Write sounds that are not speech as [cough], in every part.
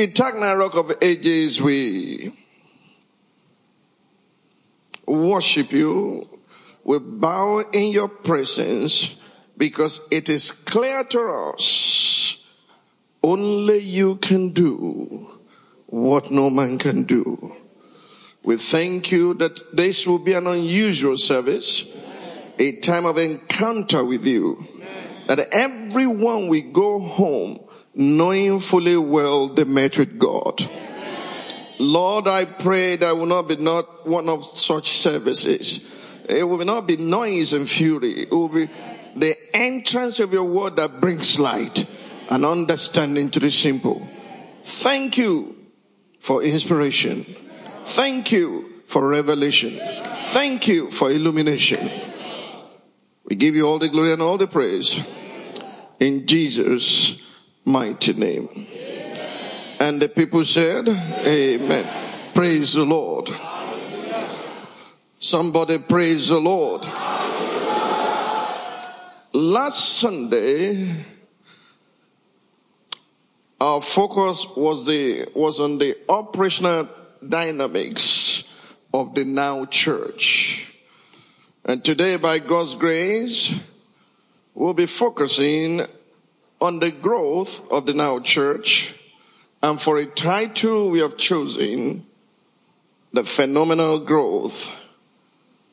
Eternal Rock of Ages, we worship you. We bow in your presence because it is clear to us only you can do what no man can do. We thank you that this will be an unusual service, a time of encounter with you. That everyone we go home knowing fully well they met with God. Lord, I pray that will not be not one of such services. It will not be noise and fury. It will be the entrance of your word that brings light and understanding to the simple. Thank you for inspiration. Thank you for revelation. Thank you for illumination. We give you all the glory and all the praise in Jesus' mighty name. Amen. And the people said, Amen. Amen. Praise the Lord. Somebody praise the Lord. Last Sunday, our focus was the was on the operational dynamics of the now church. And today, by God's grace, we'll be focusing on the growth of the now church. And for a title, we have chosen the phenomenal growth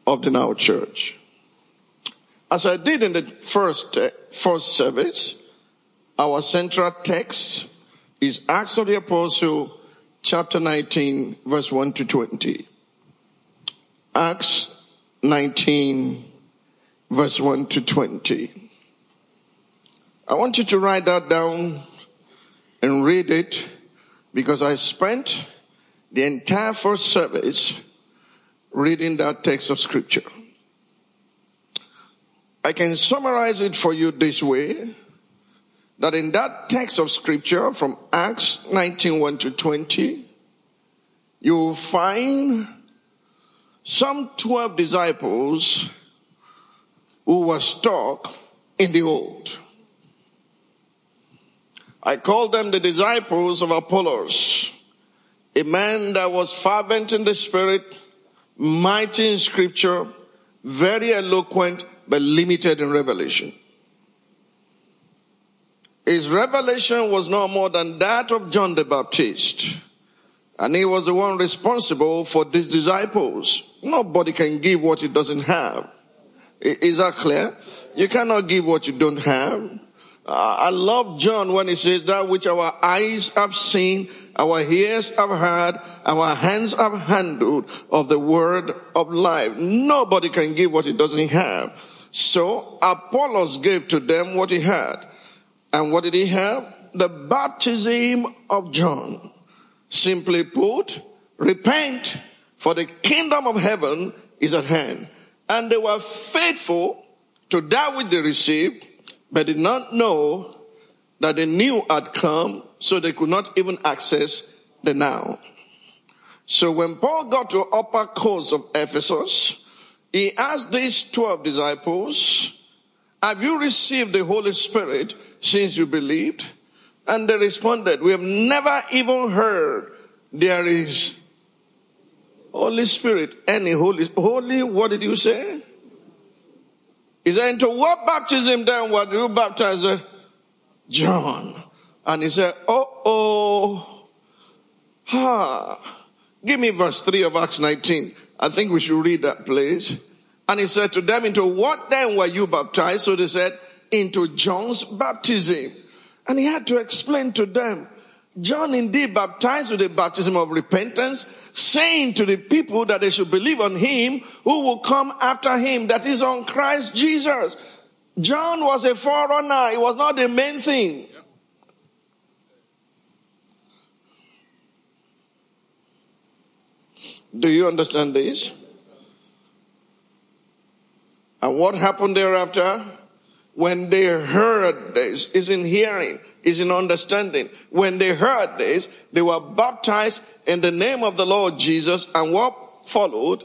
of the now church. As I did in the first, uh, first service, our central text is Acts of the Apostle, chapter 19, verse 1 to 20. Acts 19, verse 1 to 20. I want you to write that down and read it because I spent the entire first service reading that text of scripture. I can summarize it for you this way that in that text of scripture from Acts 19 1 to 20, you will find some 12 disciples who were stuck in the old. I call them the disciples of Apollos, a man that was fervent in the spirit, mighty in scripture, very eloquent, but limited in revelation. His revelation was no more than that of John the Baptist. And he was the one responsible for these disciples. Nobody can give what he doesn't have. Is that clear? You cannot give what you don't have. Uh, I love John when he says that which our eyes have seen, our ears have heard, our hands have handled of the word of life. Nobody can give what he doesn't have. So Apollos gave to them what he had. And what did he have? The baptism of John. Simply put, repent for the kingdom of heaven is at hand. And they were faithful to that which they received, but did not know that the new had come, so they could not even access the now. So when Paul got to upper course of Ephesus, he asked these 12 disciples, have you received the Holy Spirit since you believed? And they responded, we have never even heard there is Holy Spirit, any Holy, Holy, what did you say? He said, into what baptism then were you baptized? John. And he said, oh, oh, Ah, give me verse 3 of Acts 19. I think we should read that, please. And he said to them, Into what then were you baptized? So they said, Into John's baptism. And he had to explain to them, John indeed baptized with the baptism of repentance, saying to the people that they should believe on him who will come after him, that is on Christ Jesus. John was a forerunner. It was not the main thing. Do you understand this? And what happened thereafter? When they heard this, is in hearing, is in understanding. When they heard this, they were baptized in the name of the Lord Jesus and what followed.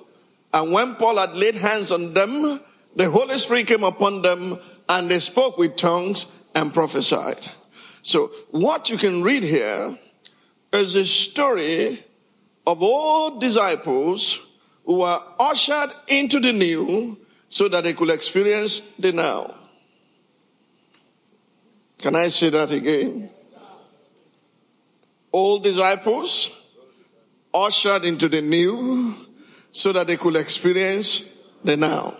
And when Paul had laid hands on them, the Holy Spirit came upon them and they spoke with tongues and prophesied. So what you can read here is a story of all disciples who were ushered into the new so that they could experience the now. Can I say that again? All disciples ushered into the new so that they could experience the now.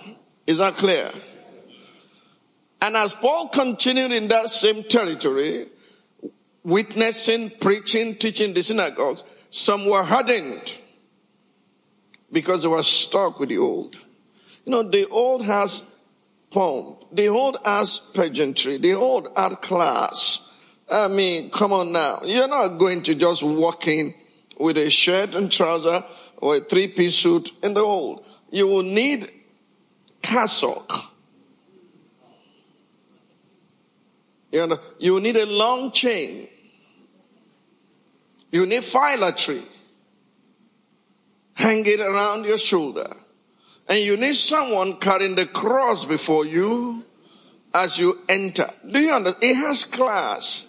Is that clear? And as Paul continued in that same territory, witnessing, preaching, teaching the synagogues, some were hardened because they were stuck with the old. You know, the old has pomp. The old has pageantry. The old has class. I mean, come on now. You're not going to just walk in with a shirt and trouser or a three-piece suit in the old. You will need cassock. You, know, you will need a long chain. You need filatry. Hang it around your shoulder. And you need someone carrying the cross before you as you enter. Do you understand? It has class.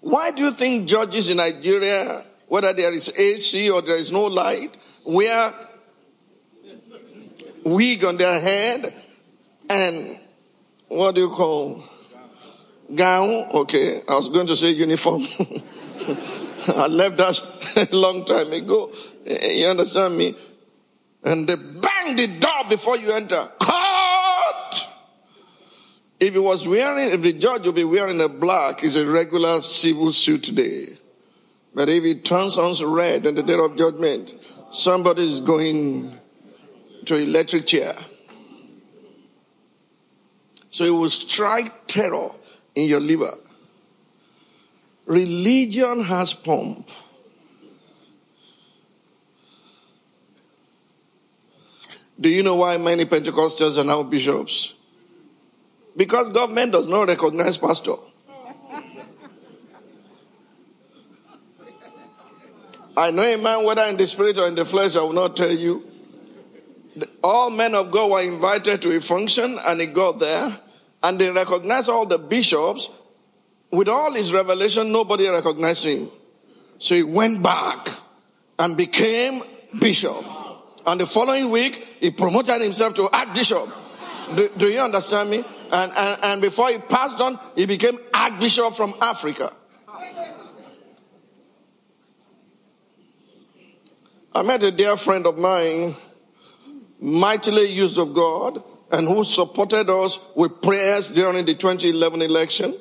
Why do you think judges in Nigeria, whether there is AC or there is no light, wear wig on their head and what do you call gown? Okay, I was going to say uniform. [laughs] I left that [laughs] a long time ago. You understand me? And they bang the door before you enter. Cut! If he was wearing, if the judge will be wearing a black, it's a regular civil suit day. But if it turns on red on the day of judgment, somebody is going to electric chair. So it will strike terror in your liver. Religion has pomp. Do you know why many Pentecostals are now bishops? Because government does not recognize pastor. I know a man, whether in the spirit or in the flesh, I will not tell you. All men of God were invited to a function and he got there and they recognized all the bishops with all his revelation, nobody recognized him. So he went back and became bishop. And the following week, he promoted himself to archbishop. Do, do you understand me? And, and, and before he passed on, he became archbishop from Africa. I met a dear friend of mine, mightily used of God, and who supported us with prayers during the 2011 election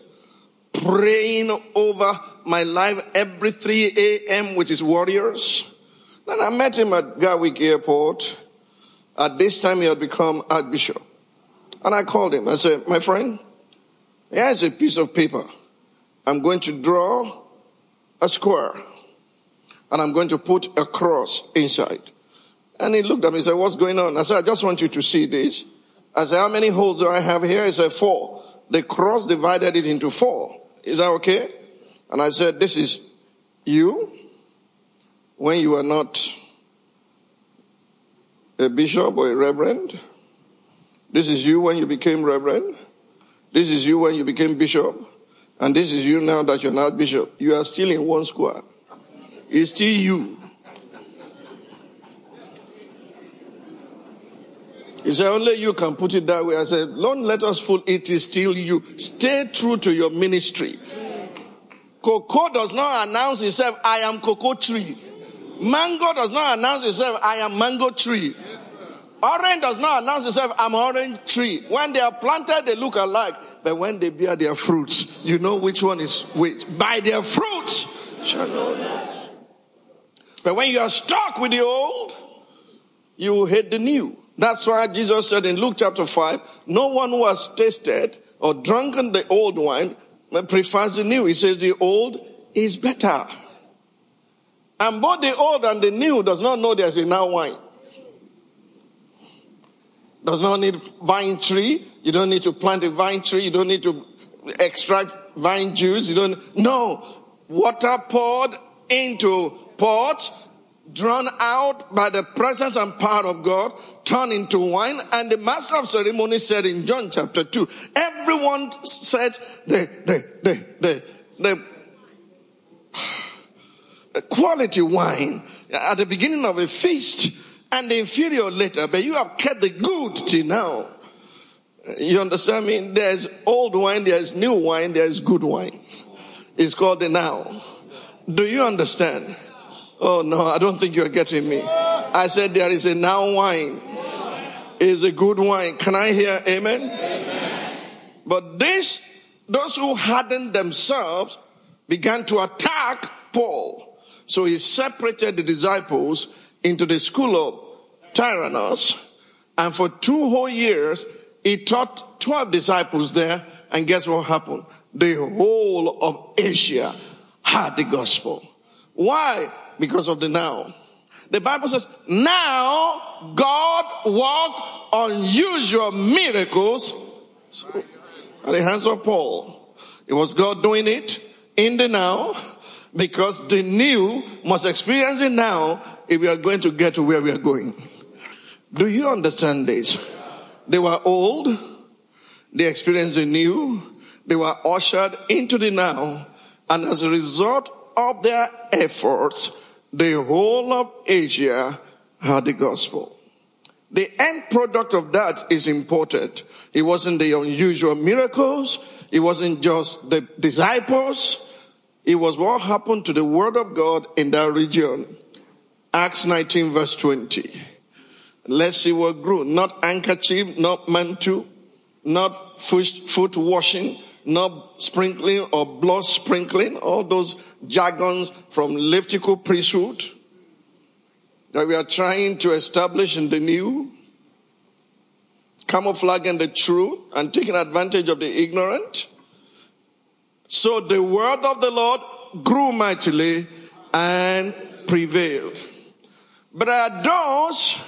praying over my life every 3 a.m. with his warriors. Then I met him at Gatwick Airport. At this time, he had become Archbishop. And I called him. I said, My friend, here's a piece of paper. I'm going to draw a square and I'm going to put a cross inside. And he looked at me and said, What's going on? I said, I just want you to see this. I said, How many holes do I have here? He said, Four. The cross divided it into four. Is that okay? And I said, This is you when you are not a bishop or a reverend. This is you when you became reverend. This is you when you became bishop. And this is you now that you're not bishop. You are still in one square. It's still you. He said, only you can put it that way. I said, don't let us fool. It is still you. Stay true to your ministry. Coco does not announce himself, I am Coco tree. Mango does not announce itself, I am mango tree. Orange does not announce itself, I'm orange tree. When they are planted, they look alike. But when they bear their fruits, you know which one is which. By their fruits shall know. But when you are stuck with the old, you will hate the new. That's why Jesus said in Luke chapter 5, no one who has tasted or drunken the old wine prefers the new. He says the old is better. And both the old and the new does not know there's a now wine. Does not need vine tree. You don't need to plant a vine tree. You don't need to extract vine juice. You don't, no. Water poured into pot, drawn out by the presence and power of God, turned into wine. And the master of ceremony said in John chapter 2, everyone said the, the, the, the, the quality wine at the beginning of a feast and the inferior later, but you have kept the good till now. You understand me? There's old wine, there's new wine, there's good wine. It's called the now. Do you understand? Oh no, I don't think you're getting me. I said there is a now wine. Is a good wine. Can I hear amen? amen? But this, those who hardened themselves began to attack Paul. So he separated the disciples into the school of Tyrannus. And for two whole years, he taught 12 disciples there. And guess what happened? The whole of Asia had the gospel. Why? Because of the now. The Bible says, now God worked unusual miracles at the hands of Paul. It was God doing it in the now because the new must experience it now if we are going to get to where we are going. Do you understand this? They were old. They experienced the new. They were ushered into the now. And as a result of their efforts, the whole of Asia had the gospel. The end product of that is important. It wasn't the unusual miracles. It wasn't just the disciples. It was what happened to the word of God in that region. Acts 19 verse 20. Let's see what grew. Not handkerchief, not mantle, not foot washing, not sprinkling or blood sprinkling, all those jargons from Levitical priesthood that we are trying to establish in the new, camouflaging the truth and taking advantage of the ignorant. So the word of the Lord grew mightily and prevailed. But there those,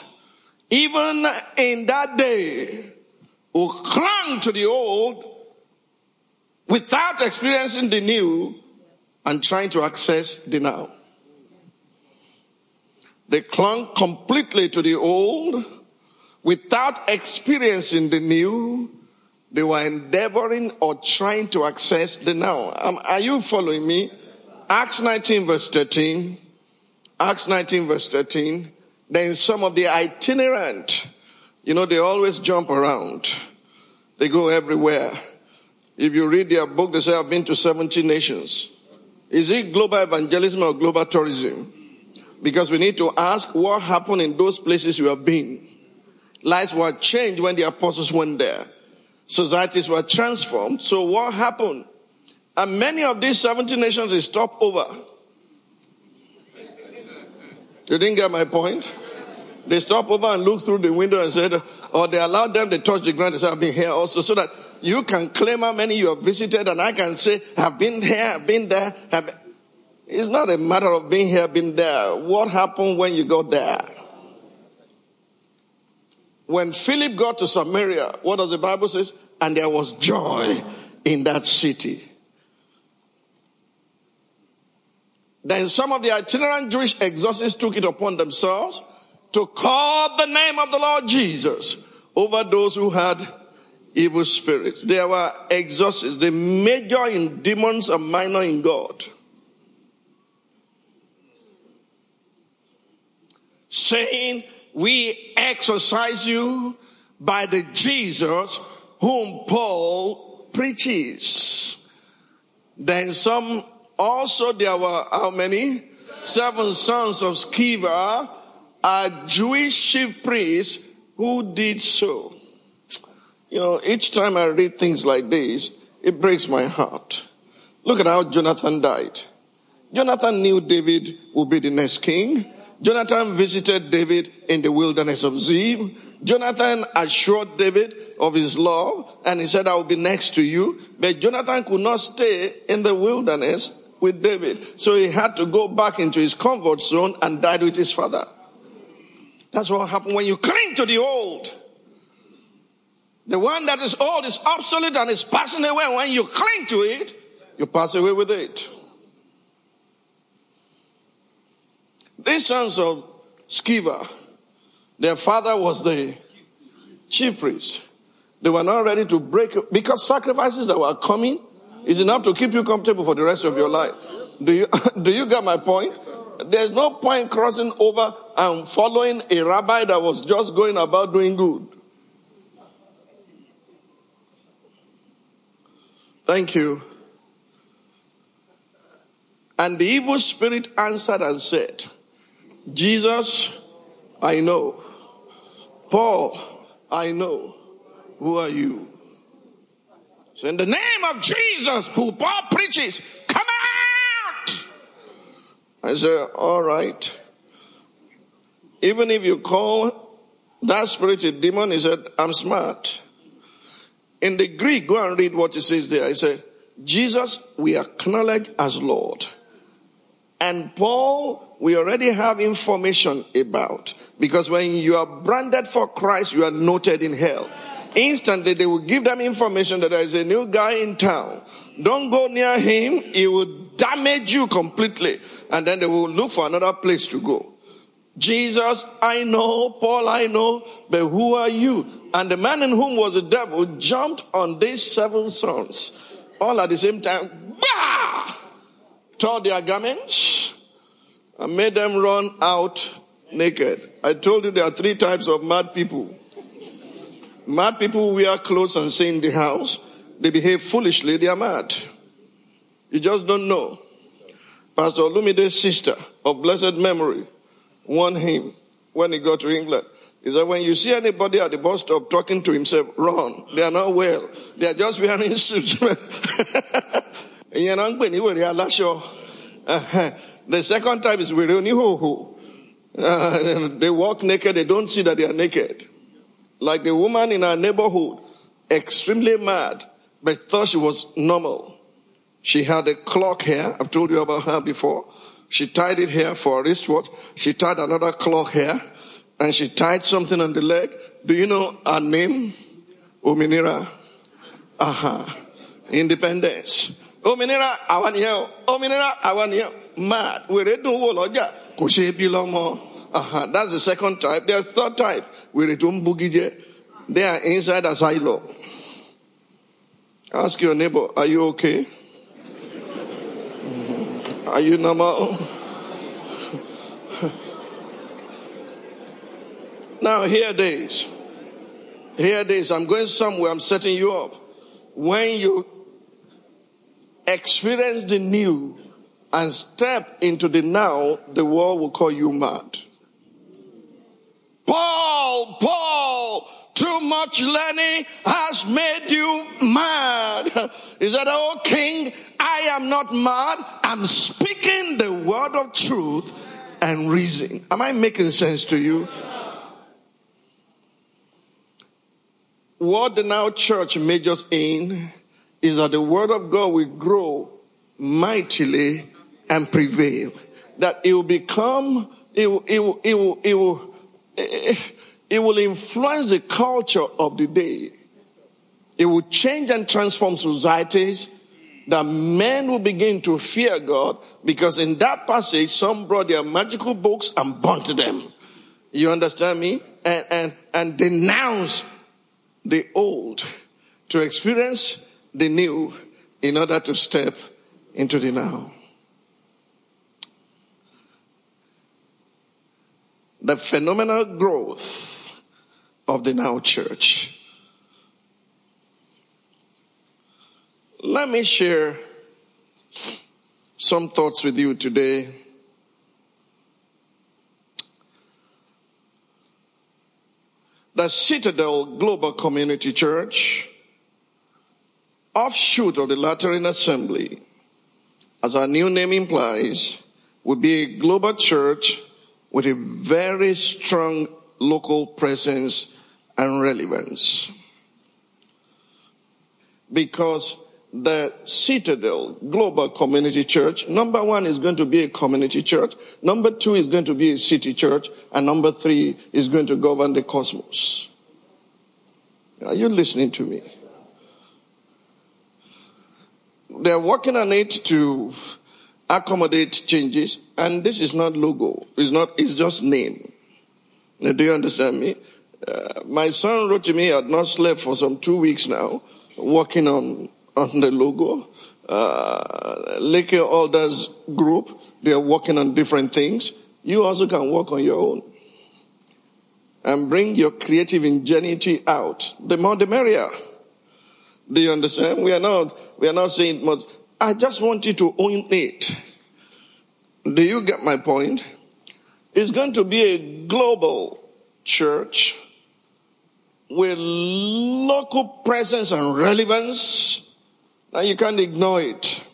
even in that day, who clung to the old without experiencing the new and trying to access the now. They clung completely to the old without experiencing the new they were endeavoring or trying to access the now. Um, are you following me? Acts 19 verse 13. Acts 19 verse 13. Then some of the itinerant, you know, they always jump around. They go everywhere. If you read their book, they say, I've been to 70 nations. Is it global evangelism or global tourism? Because we need to ask what happened in those places you have been. Lives were changed when the apostles went there societies were transformed. So what happened? And many of these 70 nations is stopped over. You didn't get my point? They stop over and look through the window and said, or they allowed them to touch the ground and say, I've been here also, so that you can claim how many you have visited and I can say, I've been here, I've been there. Have. It's not a matter of being here, being there. What happened when you got there? When Philip got to Samaria, what does the Bible say? And there was joy in that city. Then some of the itinerant Jewish exorcists took it upon themselves to call the name of the Lord Jesus over those who had evil spirits. There were exorcists, the major in demons and minor in God. Saying, we exorcise you by the Jesus whom Paul preaches. Then some also there were how many? seven sons of Sceva a Jewish chief priest who did so. You know, each time I read things like this, it breaks my heart. Look at how Jonathan died. Jonathan knew David would be the next king. Jonathan visited David in the wilderness of Ziph. Jonathan assured David of his love and he said, I will be next to you. But Jonathan could not stay in the wilderness with David. So he had to go back into his comfort zone and died with his father. That's what happened when you cling to the old. The one that is old is obsolete and is passing away. When you cling to it, you pass away with it. These sons of Sceva, their father was the chief priest. They were not ready to break because sacrifices that were coming is enough to keep you comfortable for the rest of your life. Do you [laughs] do you get my point? There's no point crossing over and following a rabbi that was just going about doing good. Thank you. And the evil spirit answered and said, Jesus, I know. Paul, I know. Who are you? So in the name of Jesus, who Paul preaches, come out! I said, all right. Even if you call that spirit a demon, he said, I'm smart. In the Greek, go and read what he says there. He said, Jesus, we acknowledge as Lord. And Paul, we already have information about. Because when you are branded for Christ, you are noted in hell. Instantly, they will give them information that there is a new guy in town. Don't go near him. He will damage you completely. And then they will look for another place to go. Jesus, I know. Paul, I know. But who are you? And the man in whom was the devil jumped on these seven sons. All at the same time. Bah! Tore their garments and made them run out naked. I told you there are three types of mad people. Mad people wear clothes and stay in the house. They behave foolishly. They are mad. You just don't know. Pastor Olumide's sister of blessed memory warned him when he got to England. He said, when you see anybody at the bus stop talking to himself, run. They are not well. They are just wearing [laughs] suits. [laughs] the second time is who uh, [laughs] They walk naked. They don't see that they are naked. Like the woman in our neighborhood, extremely mad, but thought she was normal. She had a clock here. I've told you about her before. She tied it here for a wristwatch. She tied another clock here and she tied something on the leg. Do you know her name? Ominira. Aha. Independence. Ominera, I want you. Ominira awaniyo. Ominira awaniyo. Mad. Wèrè dùn wò lọ́jà. Kò ṣe. That's the second type. There's third type. Wèrè tó ń. They are inside asylum. Ask your neighbor, are you okay? Mm-hmm. Are you normal? [laughs] Now, hear this. Hear this. I'm going somewhere. I'm setting you up. When you experience the new and step into the now, the world will call you mad. Paul, Paul, too much learning has made you mad. [laughs] Is that, oh king, I am not mad. I'm speaking the word of truth and reason. Am I making sense to you? What the now church majors in is that the word of God will grow mightily and prevail. That it will become, it will, it will, it will, it will, eh, it will influence the culture of the day. It will change and transform societies that men will begin to fear God because in that passage, some brought their magical books and burnt them. You understand me? And, and, and denounce the old to experience the new in order to step into the now. the phenomenal growth of the now church. Let me share some thoughts with you today. The Citadel Global Community Church, offshoot of the Latter Rain Assembly, as our new name implies, will be a global church with a very strong local presence and relevance. Because the Citadel Global Community Church, number one is going to be a community church, number two is going to be a city church, and number three is going to govern the cosmos. Are you listening to me? They're working on it to accommodate changes, and this is not logo. It's not, it's just name. Do you understand me? Uh, my son wrote to me, I had not slept for some two weeks now, working on, on the logo. Uh, Lake Elders Group, they are working on different things. You also can work on your own. And bring your creative ingenuity out. The more the merrier. Do you understand? We are not, we are not saying much. I just want you to own it. Do you get my point? It's going to be a global church with local presence and relevance. Now you can't ignore it.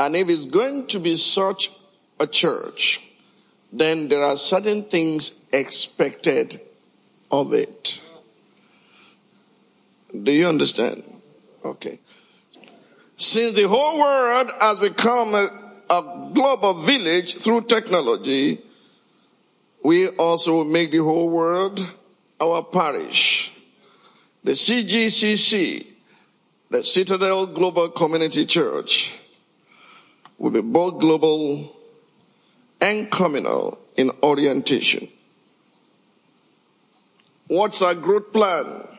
And if it's going to be such a church, then there are certain things expected of it. Do you understand? Okay. Since the whole world has become a, a global village through technology, we also make the whole world our parish. The CGCC, the Citadel Global Community Church, will be both global and communal in orientation. What's our growth plan?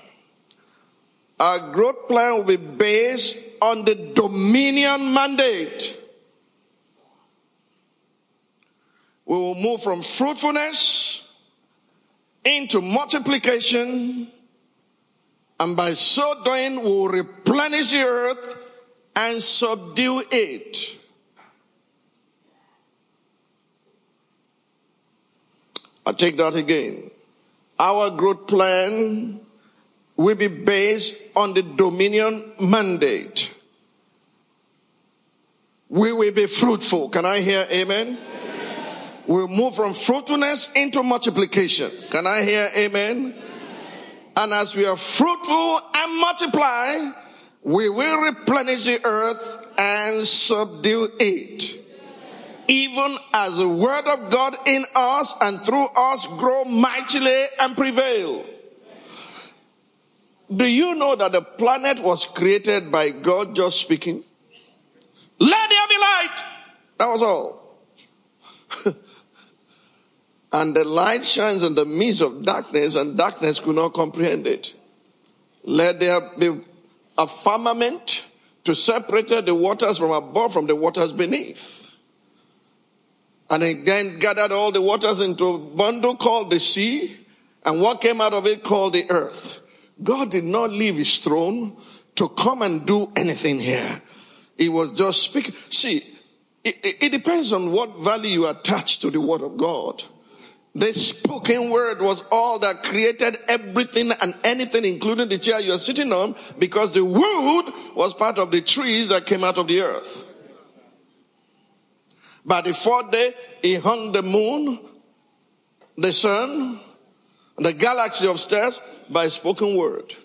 Our growth plan will be based on the dominion mandate. We will move from fruitfulness into multiplication, and by so doing, we will replenish the earth and subdue it. I take that again. Our growth plan will be based on the dominion mandate. We will be fruitful. Can I hear amen? amen? We'll move from fruitfulness into multiplication. Can I hear amen? amen? And as we are fruitful and multiply, we will replenish the earth and subdue it. Even as the word of God in us and through us grow mightily and prevail. Do you know that the planet was created by God just speaking? Let there be light. That was all. [laughs] and the light shines in the midst of darkness, and darkness could not comprehend it. Let there be a firmament to separate the waters from above from the waters beneath. And again gathered all the waters into a bundle called the sea, and what came out of it called the earth. God did not leave his throne to come and do anything here. He was just speaking. See, it, it, it, depends on what value you attach to the word of God. The spoken word was all that created everything and anything, including the chair you are sitting on, because the wood was part of the trees that came out of the earth. By the fourth day, he hung the moon, the sun, the galaxy of stars by spoken word.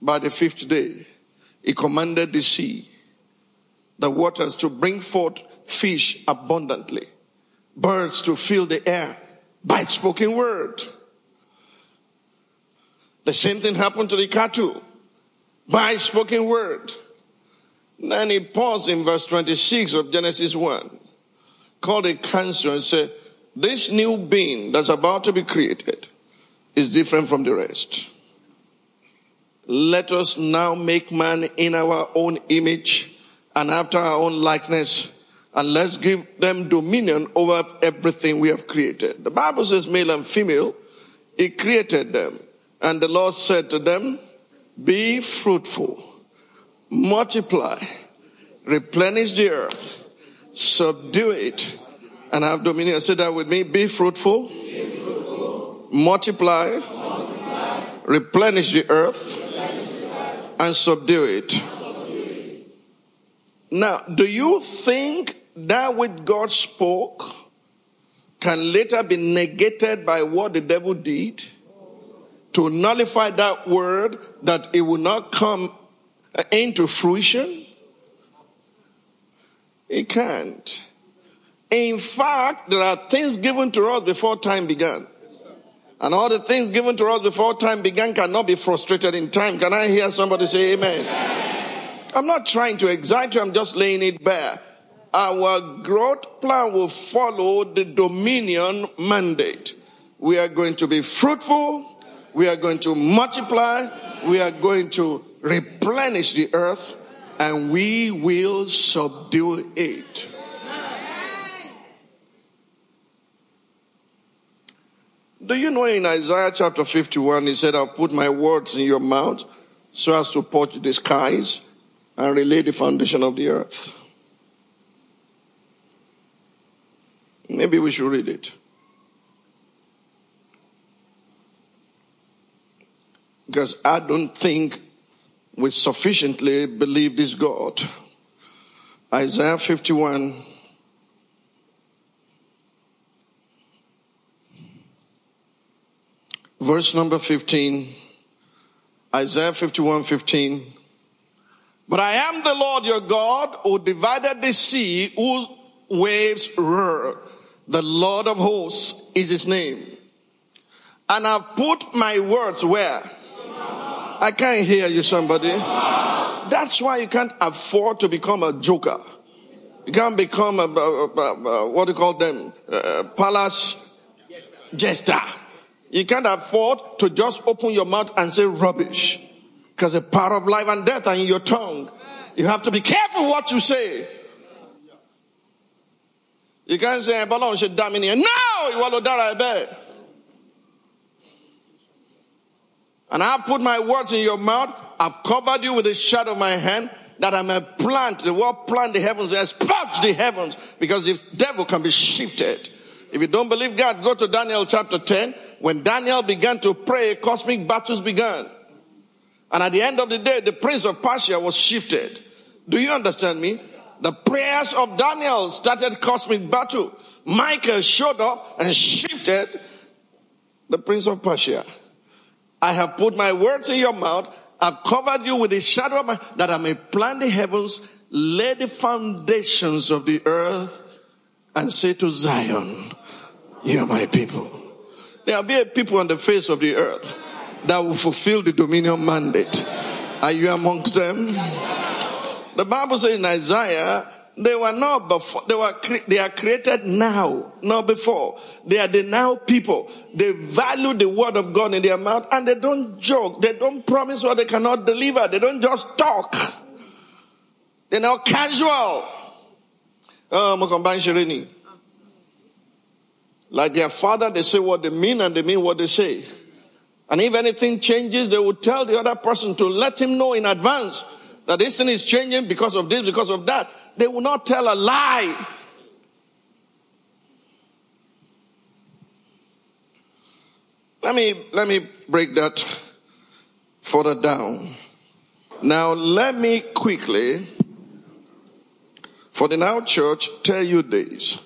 By the fifth day, he commanded the sea, the waters to bring forth fish abundantly, birds to fill the air by spoken word. The same thing happened to the cattle by spoken word. Then he paused in verse 26 of Genesis 1, called a cancer and said, this new being that's about to be created is different from the rest. Let us now make man in our own image and after our own likeness, and let's give them dominion over everything we have created. The Bible says male and female, He created them. And the Lord said to them, be fruitful, multiply, replenish the earth, subdue it, and have dominion. Say that with me. Be fruitful. Multiply, multiply, replenish the earth, and subdue it. subdue it. Now, do you think that which God spoke can later be negated by what the devil did? To nullify that word that it will not come into fruition? It can't. In fact, there are things given to us before time began. And all the things given to us before time began cannot be frustrated in time. Can I hear somebody say amen? I'm not trying to excite you, I'm just laying it bare. Our growth plan will follow the dominion mandate. We are going to be fruitful. We are going to multiply. We are going to replenish the earth and we will subdue it. Do you know in Isaiah chapter 51, he said, I'll put my words in your mouth so as to purge the skies and relay the foundation of the earth. Maybe we should read it. Because I don't think we sufficiently believe this God. Isaiah 51. Verse number 15. Isaiah 51 15. But I am the Lord your God who divided the sea whose waves roar. The Lord of hosts is his name. And I've put my words where? I can't hear you, somebody. That's why you can't afford to become a joker. You can't become a, a, a, a what do you call them? Palace jester. You can't afford to just open your mouth and say rubbish. Because the power of life and death are in your tongue. You have to be careful what you say. You can't say, Balon should dominate. No! You want to die And I've put my words in your mouth. I've covered you with the shadow of my hand that I may plant. The word plant the heavens purged the heavens because the devil can be shifted. If you don't believe God, go to Daniel chapter 10. When Daniel began to pray, cosmic battles began. And at the end of the day, the prince of Persia was shifted. Do you understand me? The prayers of Daniel started cosmic battle. Michael showed up and shifted the prince of Persia. I have put my words in your mouth. I've covered you with the shadow of my, that I may plant the heavens, lay the foundations of the earth, and say to Zion, you are my people. There will be people on the face of the earth that will fulfill the dominion mandate. Are you amongst them? The Bible says in Isaiah they were not before, they were, they are created now, not before. They are the now people. They value the word of God in their mouth and they don't joke. They don't promise what they cannot deliver. They don't just talk. They're not casual. Oh, like their father, they say what they mean and they mean what they say. And if anything changes, they will tell the other person to let him know in advance that this thing is changing because of this, because of that they will not tell a lie. Let me, let me break that further down. Now, let me quickly, for the now church, tell you this.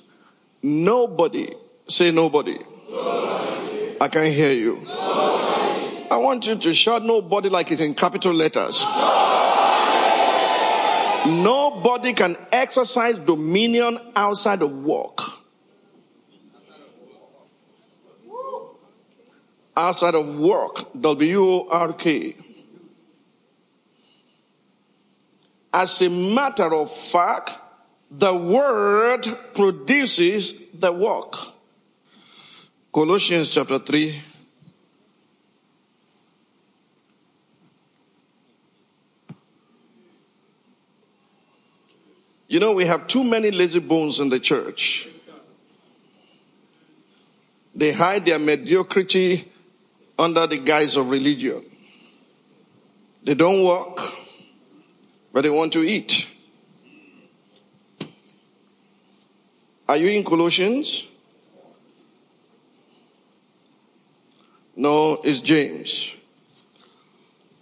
Nobody, say nobody. nobody. I can't hear you. Nobody. I want you to shout nobody like it's in capital letters. Nobody can exercise dominion outside of work. Outside of work, W R K. As a matter of fact, the word produces the work. Colossians chapter 3, You know, we have too many lazy bones in the church. They hide their mediocrity under the guise of religion. They don't work, but they want to eat. Are you in Colossians? No, it's James.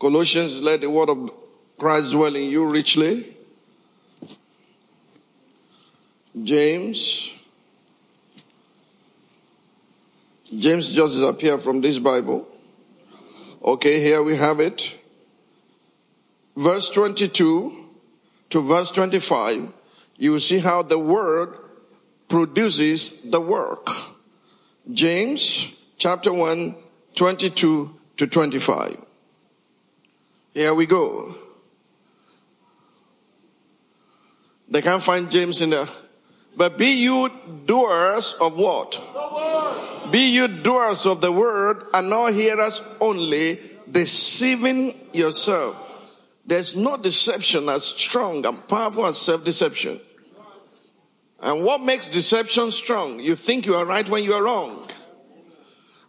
Colossians, let the word of Christ dwell in you richly. James. James just disappeared from this Bible. Okay, here we have it. Verse 22 to verse 25, you see how the word produces the work. James chapter 1, 22 to 25. Here we go. They can't find James in there. But be you doers of what? Be you doers of the word and not hearers only, deceiving yourself. There's no deception as strong and powerful as self-deception. And what makes deception strong? You think you are right when you are wrong.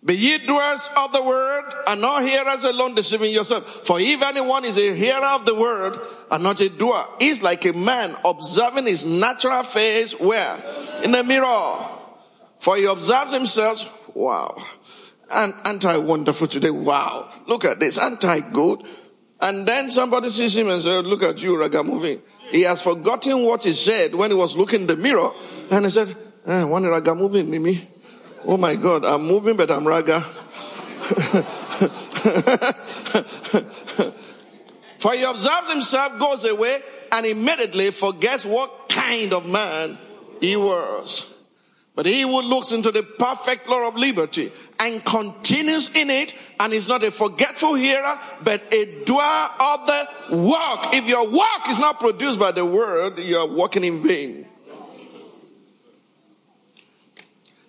Be ye doers of the word and not hearers alone deceiving yourself. For if anyone is a hearer of the word and not a doer, is like a man observing his natural face where? In the mirror. For he observes himself, wow. And anti-wonderful today, wow. Look at this, anti-good. And then somebody sees him and says, look at you, Ragamuffin. He has forgotten what he said when he was looking in the mirror. And he said, eh, one Ragamuffin, Mimi. Oh my God, I'm moving, but I'm raga. [laughs] For he observes himself, goes away, and immediately forgets what kind of man he was. But he who looks into the perfect law of liberty and continues in it and is not a forgetful hearer, but a doer of the work. If your work is not produced by the word, you are working in vain.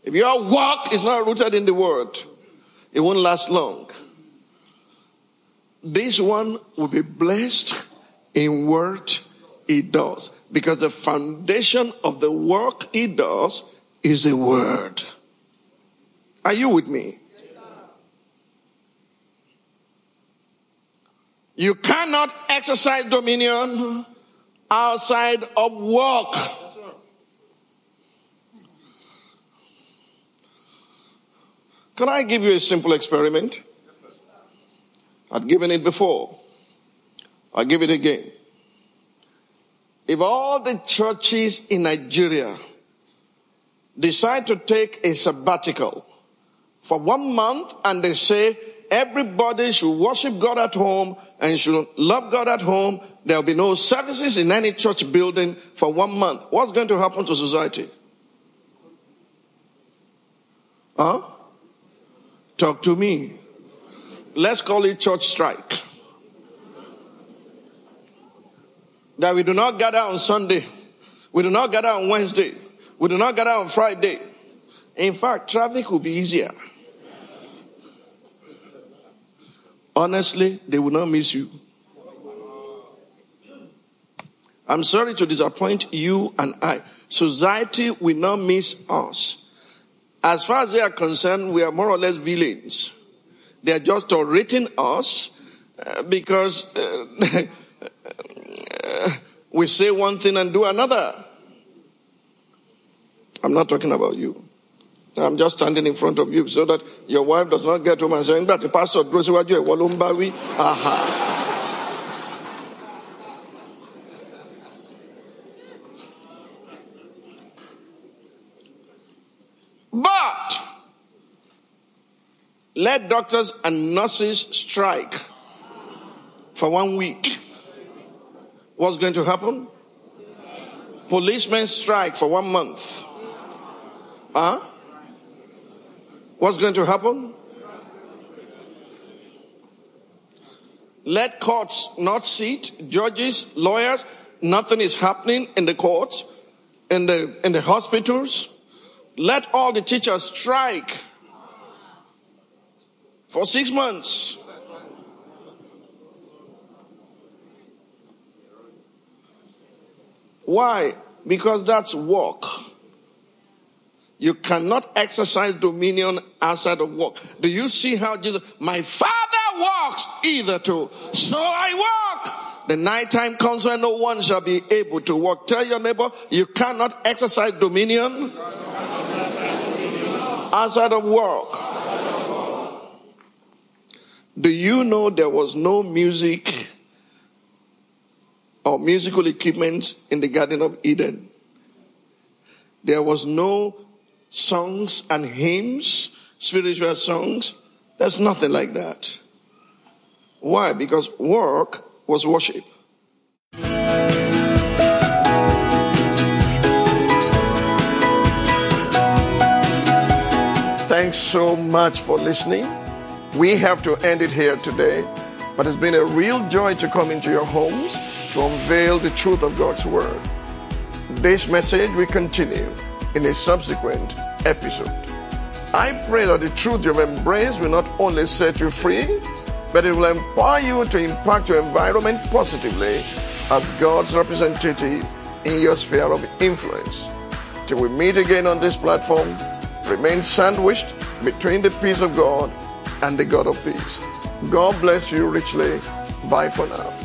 If your work is not rooted in the word, it won't last long. This one will be blessed in what he does because the foundation of the work he does is the word. Are you with me? You cannot exercise dominion outside of work. Can I give you a simple experiment? I've given it before. I'll give it again. If all the churches in Nigeria decide to take a sabbatical for one month and they say everybody should worship God at home and should love God at home, there'll be no services in any church building for one month. What's going to happen to society? Huh? Talk to me. Let's call it church strike. That we do not gather on Sunday. We do not gather on Wednesday. We do not gather on Friday. In fact, traffic will be easier. Honestly, they will not miss you. I'm sorry to disappoint you and I. Society will not miss us. As far as they are concerned, we are more or less villains. They are just tolerating us uh, because [laughs] uh, we say one thing and do another. I'm not talking about you. I'm just standing in front of you so that your wife does not get home and saying that the pastor draws you a. Aha. But let doctors and nurses strike for one week. What's going to happen? Policemen strike for one month. Huh? What's going to happen? Let courts not sit, judges, lawyers, nothing is happening in the courts, in the, in the hospitals. Let all the teachers strike for six months. Why? Because that's work. You cannot exercise dominion outside of work. Do you see how Jesus, my father walks either too. So I walk. The night time comes when no one shall be able to walk. Tell your neighbor, you cannot exercise dominion outside of work. Do you know there was no music or musical equipment in the Garden of Eden? There was no songs and hymns, spiritual songs. There's nothing like that. Why? Because work was worship. Thanks so much for listening. We have to end it here today, but it's been a real joy to come into your homes to unveil the truth of God's Word. This message will continue in a subsequent episode. I pray that the truth you've embraced will not only set you free, but it will empower you to impact your environment positively as God's representative in your sphere of influence. Till we meet again on this platform, remain sandwiched between the peace of God and the God of peace. God bless you richly. Bye for now.